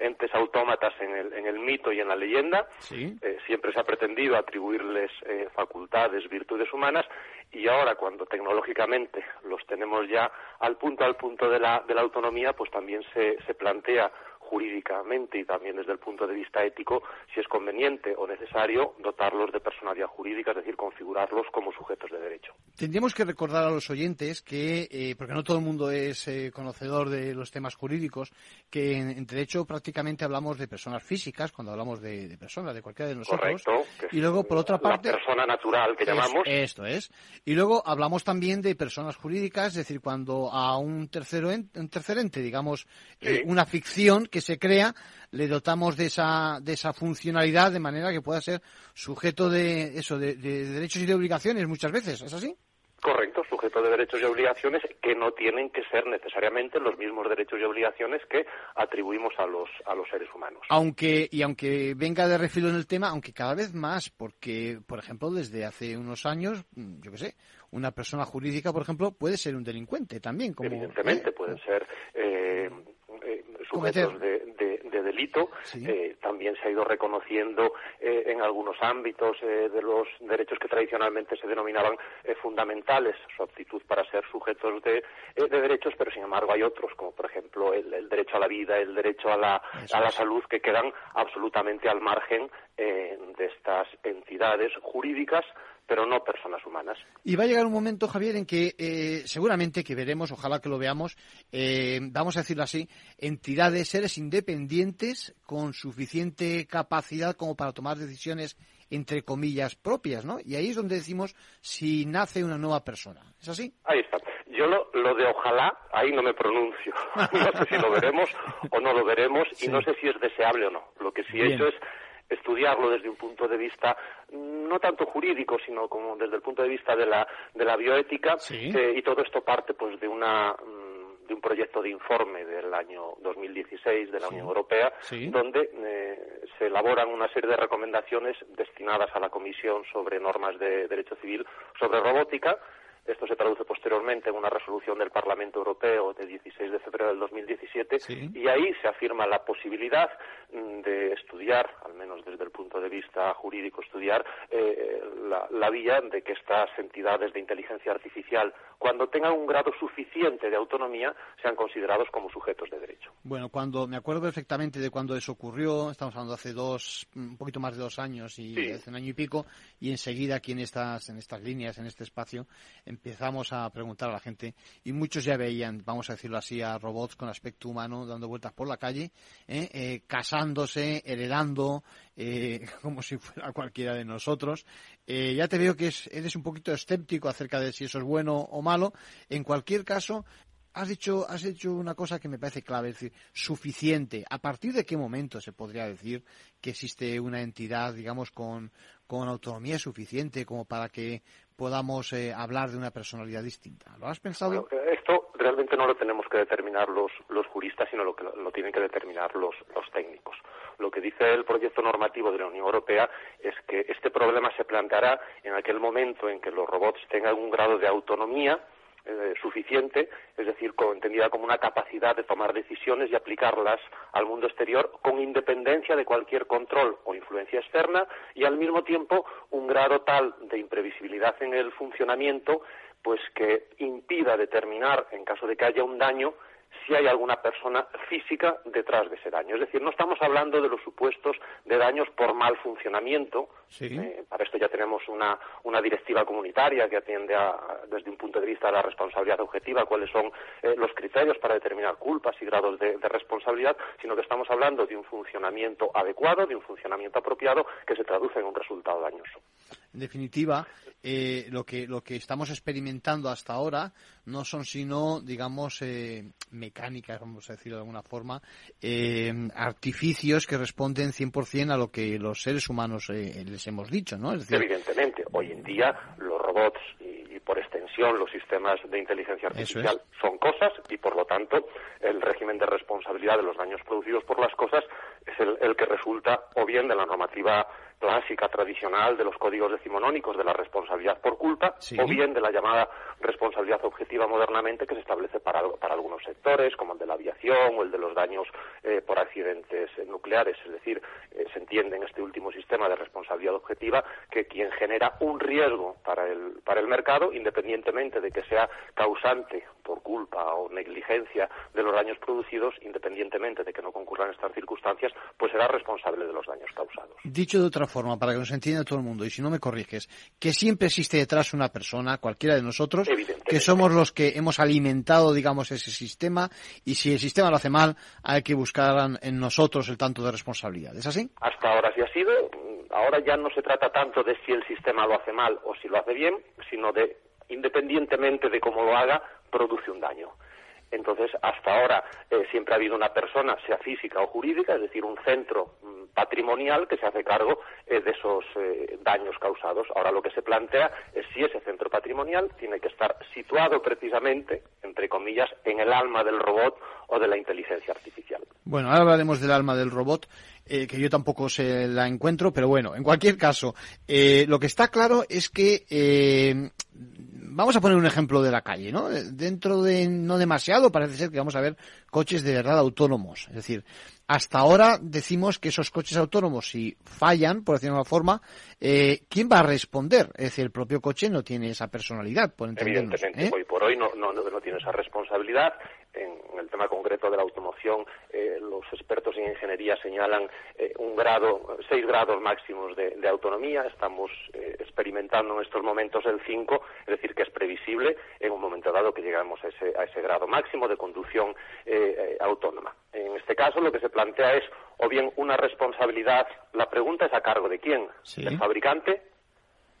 entes autómatas en el, en el mito y en la leyenda. Eh, siempre se ha pretendido atribuirles eh, facultades, virtudes humanas, y ahora cuando tecnológicamente los tenemos ya al punto al punto de la, de la autonomía, pues también se, se plantea jurídicamente y también desde el punto de vista ético si es conveniente o necesario dotarlos de personalidad jurídica, es decir, configurarlos como sujetos de derecho. Tendríamos que recordar a los oyentes que, eh, porque no todo el mundo es eh, conocedor de los temas jurídicos, que en, derecho prácticamente hablamos de personas físicas cuando hablamos de, personas, de cualquiera de nosotros. Correcto. Y luego, por otra parte. La persona natural que llamamos. Esto es. Y luego hablamos también de personas jurídicas, es decir, cuando a un tercero un tercer ente, digamos, eh, una ficción que se crea, le dotamos de esa, de esa funcionalidad de manera que pueda ser sujeto de eso, de, derechos y de obligaciones muchas veces. ¿Es así? Correcto, sujeto de derechos y obligaciones que no tienen que ser necesariamente los mismos derechos y obligaciones que atribuimos a los, a los seres humanos. Aunque, y aunque venga de refilo en el tema, aunque cada vez más, porque, por ejemplo, desde hace unos años, yo qué sé, una persona jurídica, por ejemplo, puede ser un delincuente también. Como, Evidentemente, pueden ser eh, eh, sujetos de, delito. Eh, también se ha ido reconociendo eh, en algunos ámbitos eh, de los derechos que tradicionalmente se denominaban fundamentales su aptitud para ser sujetos de, derechos, pero sin embargo hay otros, como por ejemplo el, derecho a la vida, el derecho a la, a la salud, que quedan absolutamente al margen de estas entidades jurídicas pero no personas humanas. Y va a llegar un momento, Javier, en que eh, seguramente que veremos, ojalá que lo veamos, eh, vamos a decirlo así, entidades, seres independientes con suficiente capacidad como para tomar decisiones entre comillas propias, ¿no? Y ahí es donde decimos si nace una nueva persona. ¿Es así? Ahí está. Yo lo, lo de ojalá, ahí no me pronuncio. no sé si lo veremos o no lo veremos y no sé si es deseable o no. Lo que sí he hecho es estudiarlo desde un punto de vista no tanto jurídico, sino como desde el punto de vista de la, de la bioética, eh, y todo esto parte pues de una mm, de un proyecto de informe del año 2016 de la Unión Europea, donde eh, se elaboran una serie de recomendaciones destinadas a la Comisión sobre normas de derecho civil sobre robótica, esto se traduce posteriormente en una resolución del Parlamento Europeo de 16 de febrero del 2017 y ahí se afirma la posibilidad mm, de estudiar, al menos desde el punto de vista jurídico, estudiar eh, la, vía de que estas entidades de inteligencia artificial, cuando tengan un grado suficiente de autonomía, sean considerados como sujetos de derecho. Bueno, cuando me acuerdo perfectamente de cuando eso ocurrió, estamos hablando hace dos, un poquito más de dos años y hace un año y pico, y enseguida aquí en estas, en estas líneas, en este espacio, empezamos a preguntar a la gente y muchos ya veían, vamos a decirlo así, a robots con aspecto humano dando vueltas por la calle, ¿eh? Eh, casándose, heredando, eh, como si fuera cualquiera de nosotros. ya te veo que eres un poquito escéptico acerca de si eso es bueno o malo. En cualquier caso, has dicho, has hecho una cosa que me parece clave, es decir, suficiente. ¿A partir de qué momento se podría decir que existe una entidad, digamos, con, con autonomía suficiente como para que podamos eh, hablar de una personalidad distinta. ¿Lo has pensado? esto realmente no lo tenemos que determinar los, los juristas, sino lo que lo tienen que determinar los, los técnicos. Lo que dice el proyecto normativo de la Unión Europea es que este problema se planteará en aquel momento en que los robots tengan un grado de autonomía eh, suficiente, es decir, entendida como una capacidad de tomar decisiones y aplicarlas al mundo exterior con independencia de cualquier control o influencia externa y al mismo tiempo un grado tal de imprevisibilidad en el funcionamiento pues que impida determinar en caso de que haya un daño si hay alguna persona física detrás de ese daño. Es decir, no estamos hablando de los supuestos de daños por mal funcionamiento. Eh, para esto ya tenemos una, una, directiva comunitaria que atiende a, desde un punto de vista de la responsabilidad objetiva cuáles son eh, los criterios para determinar culpas y grados de, de responsabilidad, sino que estamos hablando de un funcionamiento adecuado, de un funcionamiento apropiado que se traduce en un resultado dañoso. En definitiva, eh, lo, que, lo que estamos experimentando hasta ahora no son sino, digamos, eh, mecánicas, vamos a decirlo de alguna forma, eh, artificios que responden 100% a lo que los seres humanos les hemos dicho, ¿no? Evidentemente, hoy en día los robots y, por extensión los sistemas de inteligencia artificial son cosas y por lo tanto el régimen de responsabilidad de los daños producidos por las cosas es el, el que resulta o bien de la normativa clásica, tradicional de los códigos decimonónicos de la responsabilidad por culpa o bien de la llamada responsabilidad objetiva modernamente que se establece para, para algunos sectores, como el de la aviación o el de los daños eh, por accidentes nucleares. Es decir, eh, se entiende en este último sistema de responsabilidad objetiva que quien genera un riesgo para el, para el mercado, independientemente de que sea causante por culpa o negligencia de los daños producidos, independientemente de que no concurran estas circunstancias, pues será responsable de los daños causados. Dicho de otra forma, para que nos entienda todo el mundo, y si no me corriges, que siempre existe detrás una persona, cualquiera de nosotros, que somos los que hemos alimentado, digamos, ese sistema, y si el sistema lo hace mal, hay que buscar en nosotros el tanto de responsabilidad. ¿Es así? Hasta ahora sí ha sido. Ahora ya no se trata tanto de si el sistema lo hace mal o si lo hace bien, sino de, independientemente de cómo lo haga, produce un daño. Entonces, hasta ahora eh, siempre ha habido una persona, sea física o jurídica, es decir, un centro mm, patrimonial que se hace cargo eh, de esos eh, daños causados. Ahora lo que se plantea es si ese centro patrimonial tiene que estar situado precisamente, entre comillas, en el alma del robot o de la inteligencia artificial. Bueno, ahora hablaremos del alma del robot. que yo tampoco se la encuentro, pero bueno, en cualquier caso, lo que está claro es que vamos a poner un ejemplo de la calle, ¿no? Dentro de no demasiado parece ser que vamos a ver coches de verdad autónomos. Es decir, hasta ahora decimos que esos coches autónomos, si fallan, por decirlo de alguna forma, eh, ¿quién va a responder? Es decir, el propio coche no tiene esa personalidad, por entendernos. Evidentemente, ¿eh? hoy por hoy no, no, no tiene esa responsabilidad en el tema concreto de la automoción, eh, los expertos en ingeniería señalan eh, un grado, seis grados máximos de, autonomía. Estamos eh, experimentando en estos momentos el 5, es decir, que es previsible en un momento dado que lleguemos a ese, a ese grado máximo de conducción autónoma. En este caso, lo que se plantea es o bien una responsabilidad, la pregunta es a cargo de quién, del fabricante,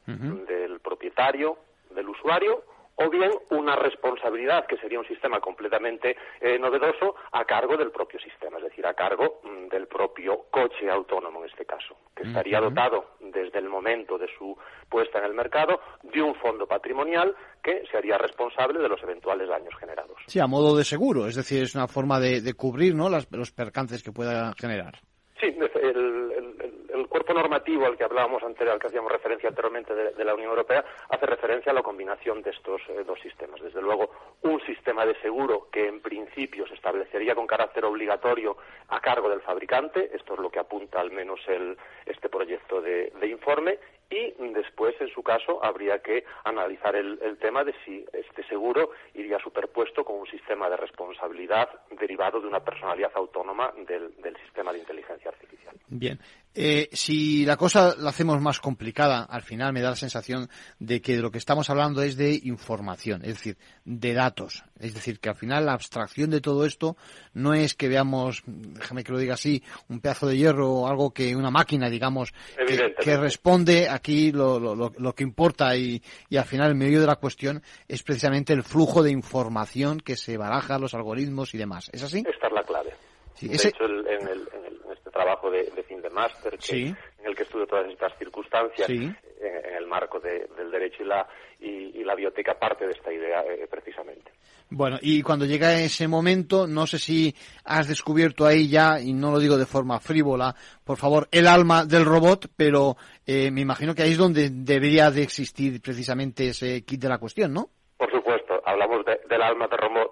del propietario, del usuario o bien una responsabilidad, que sería un sistema completamente eh, novedoso, a cargo del propio sistema, es decir, a cargo mm, del propio coche autónomo en este caso, que estaría dotado desde el momento de su puesta en el mercado de un fondo patrimonial que se haría responsable de los eventuales daños generados. Sí, a modo de seguro, es decir, es una forma de, cubrir ¿no? los percances que pueda generar. Sí, el, cuerpo normativo al que hablábamos anterior, al que hacíamos referencia anteriormente de, la Unión Europea, hace referencia a la combinación de estos eh, dos sistemas. Desde luego, un sistema de seguro que en principio se establecería con carácter obligatorio a cargo del fabricante, esto es lo que apunta al menos este proyecto de informe, y después, en su caso, habría que analizar el, tema de si este seguro iría superpuesto con un sistema de responsabilidad derivado de una personalidad autónoma del, sistema de inteligencia artificial. Bien. Eh, si la cosa la hacemos más complicada, al final me da la sensación de que de lo que estamos hablando es de información, es decir, de datos. Es decir, que al final la abstracción de todo esto no es que veamos, déjame que lo diga así, un pedazo de hierro o algo que una máquina, digamos, que, responde aquí lo, lo, lo, que importa y, y, al final el medio de la cuestión es precisamente el flujo de información que se baraja, los algoritmos y demás. ¿Es así? Esta es la clave. de hecho, en, el, en, este trabajo de, de fin de máster, en el que estudio todas estas circunstancias, en, el marco del derecho y la, y, la biblioteca parte de esta idea eh, precisamente. Bueno, y cuando llega ese momento, no sé si has descubierto ahí ya, y no lo digo de forma frívola, por favor, el alma del robot, pero eh, me imagino que ahí es donde debería de existir precisamente ese kit de la cuestión, ¿no? Hablamos del alma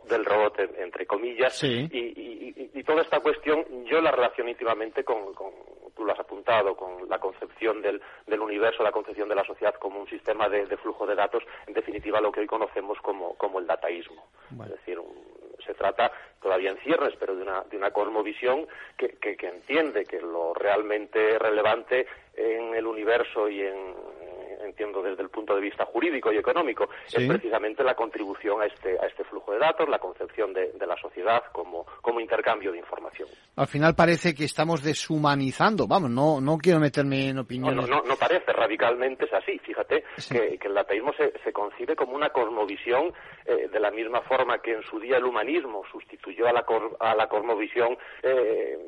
del robot, entre comillas, y, toda esta cuestión yo la relaciono íntimamente con, tú lo has apuntado, con la concepción del, universo, la concepción de la sociedad como un sistema de, flujo de datos, en definitiva lo que hoy conocemos como, el dataísmo. Es decir, se trata todavía en cierres, pero de una, de una cosmovisión que, que, que entiende que lo realmente relevante en el universo y en, entiendo desde el punto de vista jurídico y económico, es precisamente la contribución a este, a este flujo de datos, la concepción de, la sociedad como, como intercambio de información. Al final parece que estamos deshumanizando, vamos, no, no quiero meterme en opiniones. No, no, parece, radicalmente es así. Fíjate que, el ateísmo se, se, concibe como una cosmovisión eh, de la misma forma que en su día el humanismo sustituyó a la, a la cosmovisión eh,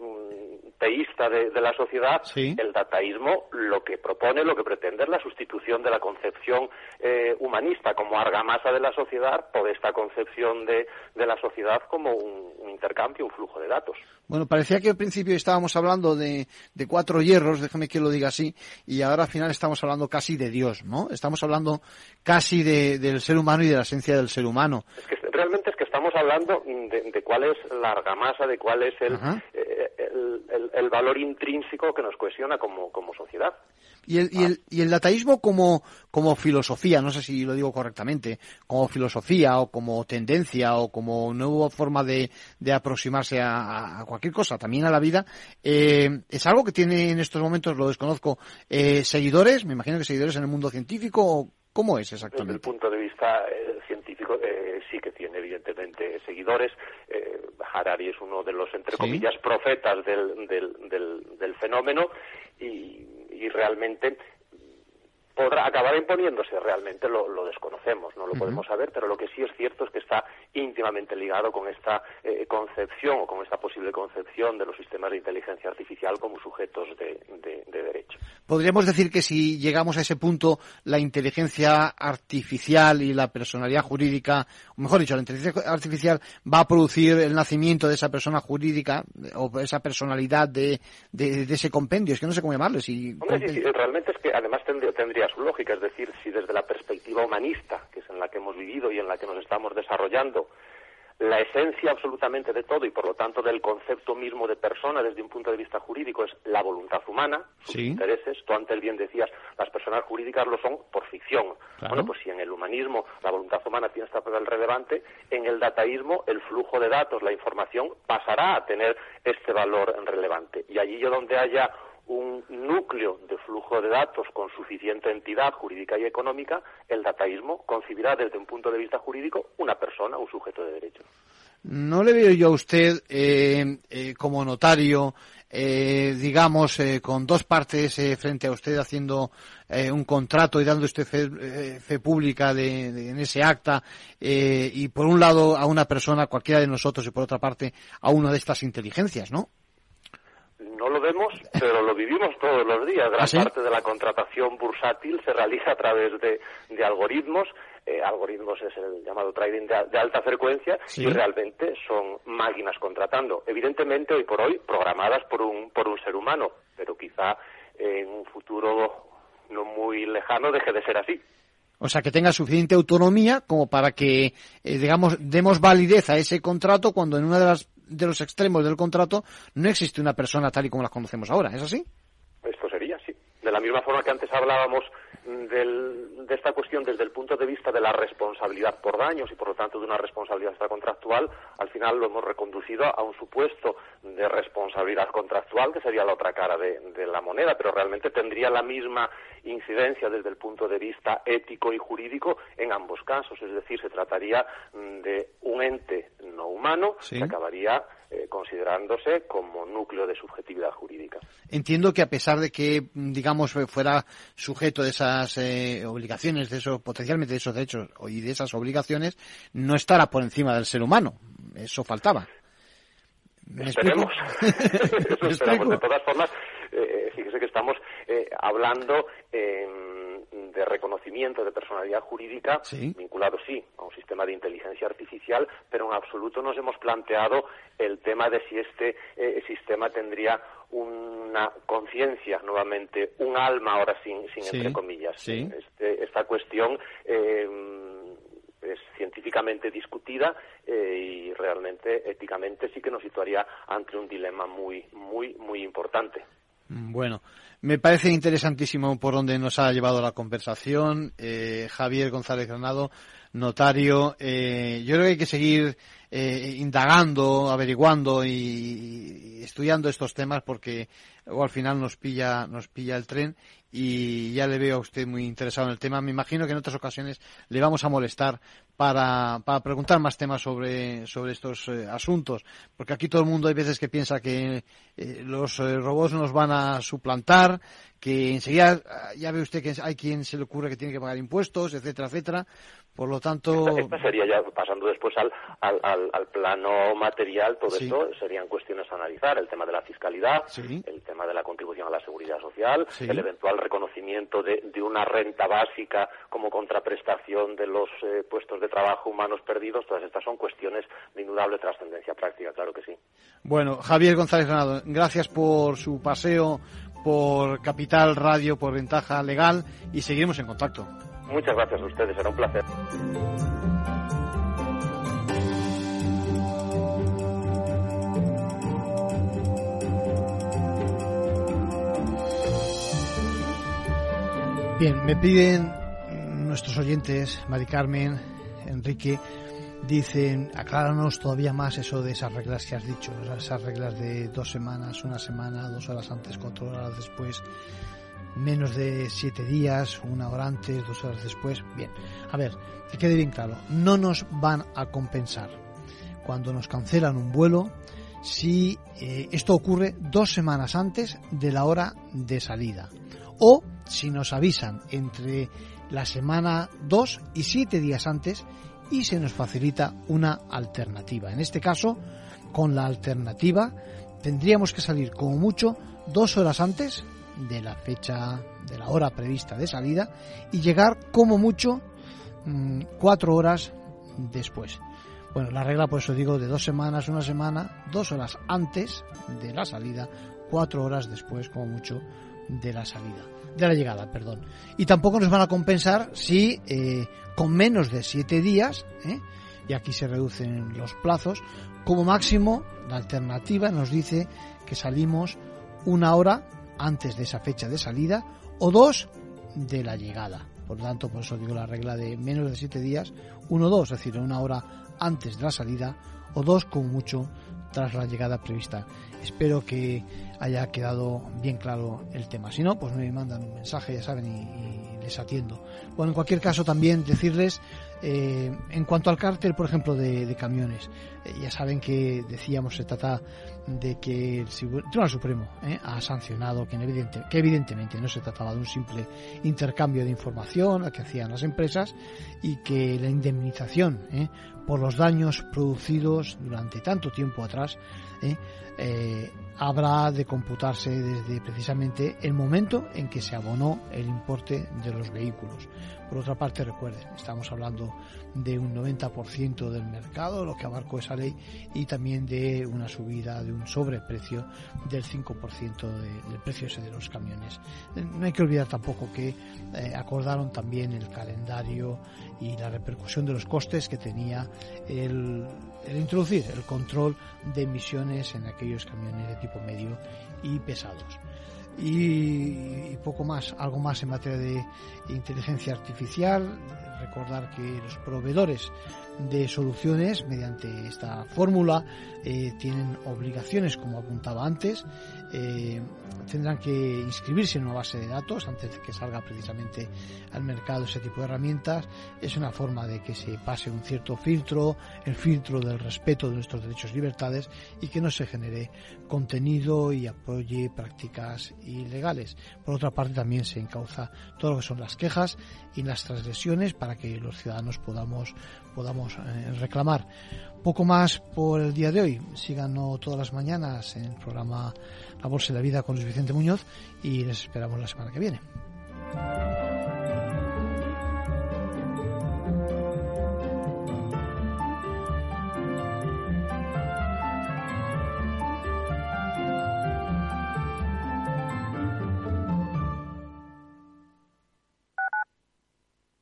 teísta de, la sociedad, el dataísmo lo que propone, lo que pretende es la sustitución de la concepción eh, humanista como argamasa de la sociedad por esta concepción de, la sociedad como un, intercambio, un flujo de datos. Bueno, parecía que al principio estábamos hablando de, cuatro hierros, déjame que lo diga así, y ahora al final estamos hablando casi de Dios, ¿no? Estamos hablando casi del ser humano y de la esencia del ser humano. Es que realmente es que estamos hablando de, cuál es la argamasa, de cuál es el, el, valor intrínseco que nos cohesiona como, sociedad. Y el, y el, y el dataísmo como, como filosofía, no sé si lo digo correctamente, como filosofía o como tendencia o como nueva forma de, de aproximarse a, cualquier cosa, también a la vida, eh, es algo que tiene en estos momentos, lo desconozco, eh, seguidores, me imagino que seguidores en el mundo científico, o ¿cómo es exactamente? Desde el punto de vista eh, científico, sí que tiene evidentemente seguidores. Harari es uno de los, entre comillas, profetas del, del, del, fenómeno y, y realmente podrá acabar imponiéndose realmente lo, desconocemos, no lo podemos saber, pero lo que sí es cierto es que está íntimamente ligado con esta eh, concepción o con esta posible concepción de los sistemas de inteligencia artificial como sujetos de, derecho. Podríamos decir que si llegamos a ese punto, la inteligencia artificial y la personalidad jurídica, o mejor dicho, la inteligencia artificial va a producir el nacimiento de esa persona jurídica o esa personalidad de, ese compendio, es que no sé cómo llamarlo. Si realmente es que además tendría su lógica, es decir, si desde la perspectiva humanista, que es en la que hemos vivido y en la que nos estamos desarrollando, la esencia absolutamente de todo y por lo tanto del concepto mismo de persona desde un punto de vista jurídico es la voluntad humana, sus intereses. Tú antes bien decías, las personas jurídicas lo son por ficción. Bueno, pues si en el humanismo la voluntad humana tiene este papel relevante, en el dataísmo el flujo de datos, la información pasará a tener este valor relevante. Y allí yo donde haya un núcleo de flujo de datos con suficiente entidad jurídica y económica, el dataísmo concibirá desde un punto de vista jurídico una persona, un sujeto de derecho. No le veo yo a usted eh, eh, como notario, eh, digamos, con dos partes frente a usted haciendo un contrato y dando usted fe, pública de, en ese acta, y por un lado a una persona, cualquiera de nosotros, y por otra parte a una de estas inteligencias, ¿no? No lo vemos, pero lo vivimos todos los días. Gran ¿Ah, parte de la contratación bursátil se realiza a través de, algoritmos. Eh, algoritmos es el llamado trading de, alta frecuencia y realmente son máquinas contratando. Evidentemente, hoy por hoy, programadas por un, por un ser humano, pero quizá en un futuro no muy lejano deje de ser así. O sea, que tenga suficiente autonomía como para que, eh, digamos, demos validez a ese contrato cuando en una de las de los extremos del contrato no existe una persona tal y como la conocemos ahora, ¿es así? De la misma forma que antes hablábamos de esta cuestión desde el punto de vista de la responsabilidad por daños y por lo tanto de una responsabilidad contractual, al final lo hemos reconducido a un supuesto de responsabilidad contractual que sería la otra cara de, de la moneda, pero realmente tendría la misma incidencia desde el punto de vista ético y jurídico en ambos casos, es decir, se trataría de un ente no humano que acabaría eh, considerándose como núcleo de subjetividad jurídica. Entiendo que a pesar de que, digamos, fuera sujeto de esas eh, obligaciones, de esos, potencialmente de esos derechos y de esas obligaciones, no estará por encima del ser humano. Eso faltaba. esperemos. esperemos. De todas formas, eh, fíjese que estamos hablando de reconocimiento de personalidad jurídica vinculado, sí, a un sistema de inteligencia artificial, pero en absoluto nos hemos planteado el tema de si este eh, sistema tendría una conciencia, nuevamente, un alma, ahora sin, sin entre comillas. Este, esta cuestión eh, es científicamente discutida eh, y realmente éticamente sí que nos situaría ante un dilema muy, muy, muy importante. Bueno, me parece interesantísimo por donde nos ha llevado la conversación. Eh, Javier González Granado, notario. Eh, yo creo que hay que seguir eh, indagando, averiguando y, estudiando estos temas porque o al final nos pilla, nos pilla el tren y ya le veo a usted muy interesado en el tema. Me imagino que en otras ocasiones le vamos a molestar para, para preguntar más temas sobre, sobre estos eh, asuntos, porque aquí todo el mundo hay veces que piensa que eh, los eh, robots nos van a suplantar, que enseguida ya ve usted que hay quien se le ocurre que tiene que pagar impuestos, etcétera, etcétera. Por lo tanto. Esta, sería ya pasando después al, al, al, plano material, todo esto serían cuestiones a analizar. El tema de la fiscalidad, el tema de la contribución a la seguridad social, el eventual reconocimiento de, de, una renta básica como contraprestación de los eh, puestos de trabajo humanos perdidos. Todas estas son cuestiones de indudable trascendencia práctica, claro que sí. Bueno, Javier González Granado, gracias por su paseo por Capital Radio, por Ventaja Legal y seguiremos en contacto. Muchas gracias a ustedes, será un placer. Bien, me piden nuestros oyentes, Mari Carmen, Enrique, dicen, acláranos todavía más eso de esas reglas que has dicho, esas reglas de dos semanas, una semana, dos horas antes, cuatro horas después menos de siete días, una hora antes, dos horas después. Bien, a ver, que quede bien claro, no nos van a compensar cuando nos cancelan un vuelo si eh, esto ocurre dos semanas antes de la hora de salida o si nos avisan entre la semana dos y siete días antes y se nos facilita una alternativa. En este caso, con la alternativa tendríamos que salir como mucho dos horas antes de la fecha, de la hora prevista de salida y llegar como mucho mm, cuatro horas después. Bueno, la regla, por eso digo, de dos semanas, una semana, dos horas antes de la salida, cuatro horas después, como mucho, de la salida, de la llegada, perdón. Y tampoco nos van a compensar si eh, con menos de siete días, ¿eh? y aquí se reducen los plazos, como máximo la alternativa nos dice que salimos una hora antes de esa fecha de salida o dos de la llegada. Por lo tanto, por eso digo la regla de menos de siete días, uno o dos, es decir, una hora antes de la salida o dos como mucho tras la llegada prevista. Espero que haya quedado bien claro el tema. Si no, pues me mandan un mensaje, ya saben, y, les atiendo. Bueno, en cualquier caso también decirles, eh, en cuanto al cártel, por ejemplo, de, camiones, eh, ya saben que decíamos se trata de que el Tribunal Supremo eh, ha sancionado que, evidente, que evidentemente no se trataba de un simple intercambio de información que hacían las empresas y que la indemnización eh, por los daños producidos durante tanto tiempo atrás habrá de computarse desde precisamente el momento en que se abonó el importe de los vehículos. Por otra parte, recuerden, estamos hablando de un 90% del mercado, lo que abarcó esa ley, y también de una subida de un sobreprecio del 5% del precio ese de los camiones. No hay que olvidar tampoco que eh, acordaron también el calendario y la repercusión de los costes que tenía el, el introducir el control de emisiones en aquellos camiones de tipo medio y pesados y, poco más, algo más en materia de inteligencia artificial. Recordar que los proveedores de soluciones mediante esta fórmula eh, tienen obligaciones, como apuntaba antes, eh, tendrán que inscribirse en una base de datos antes de que salga precisamente al mercado ese tipo de herramientas. Es una forma de que se pase un cierto filtro, el filtro del respeto de nuestros derechos y libertades y que no se genere contenido y apoye prácticas ilegales. Por otra parte, también se encauza todo lo que son las quejas y las transgresiones para que los ciudadanos podamos, podamos eh, reclamar. Poco más por el día de hoy. Síganos todas las mañanas en el programa La Bolsa de la Vida con Luis Vicente Muñoz y les esperamos la semana que viene.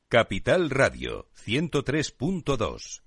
Capital Radio 103.2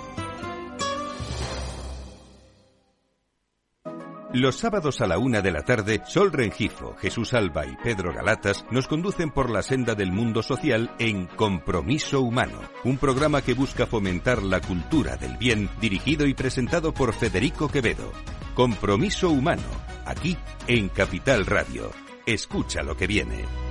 Los sábados a la una de la tarde, Sol Rengifo, Jesús Alba y Pedro Galatas nos conducen por la senda del mundo social en Compromiso Humano, un programa que busca fomentar la cultura del bien, dirigido y presentado por Federico Quevedo. Compromiso Humano, aquí en Capital Radio. Escucha lo que viene.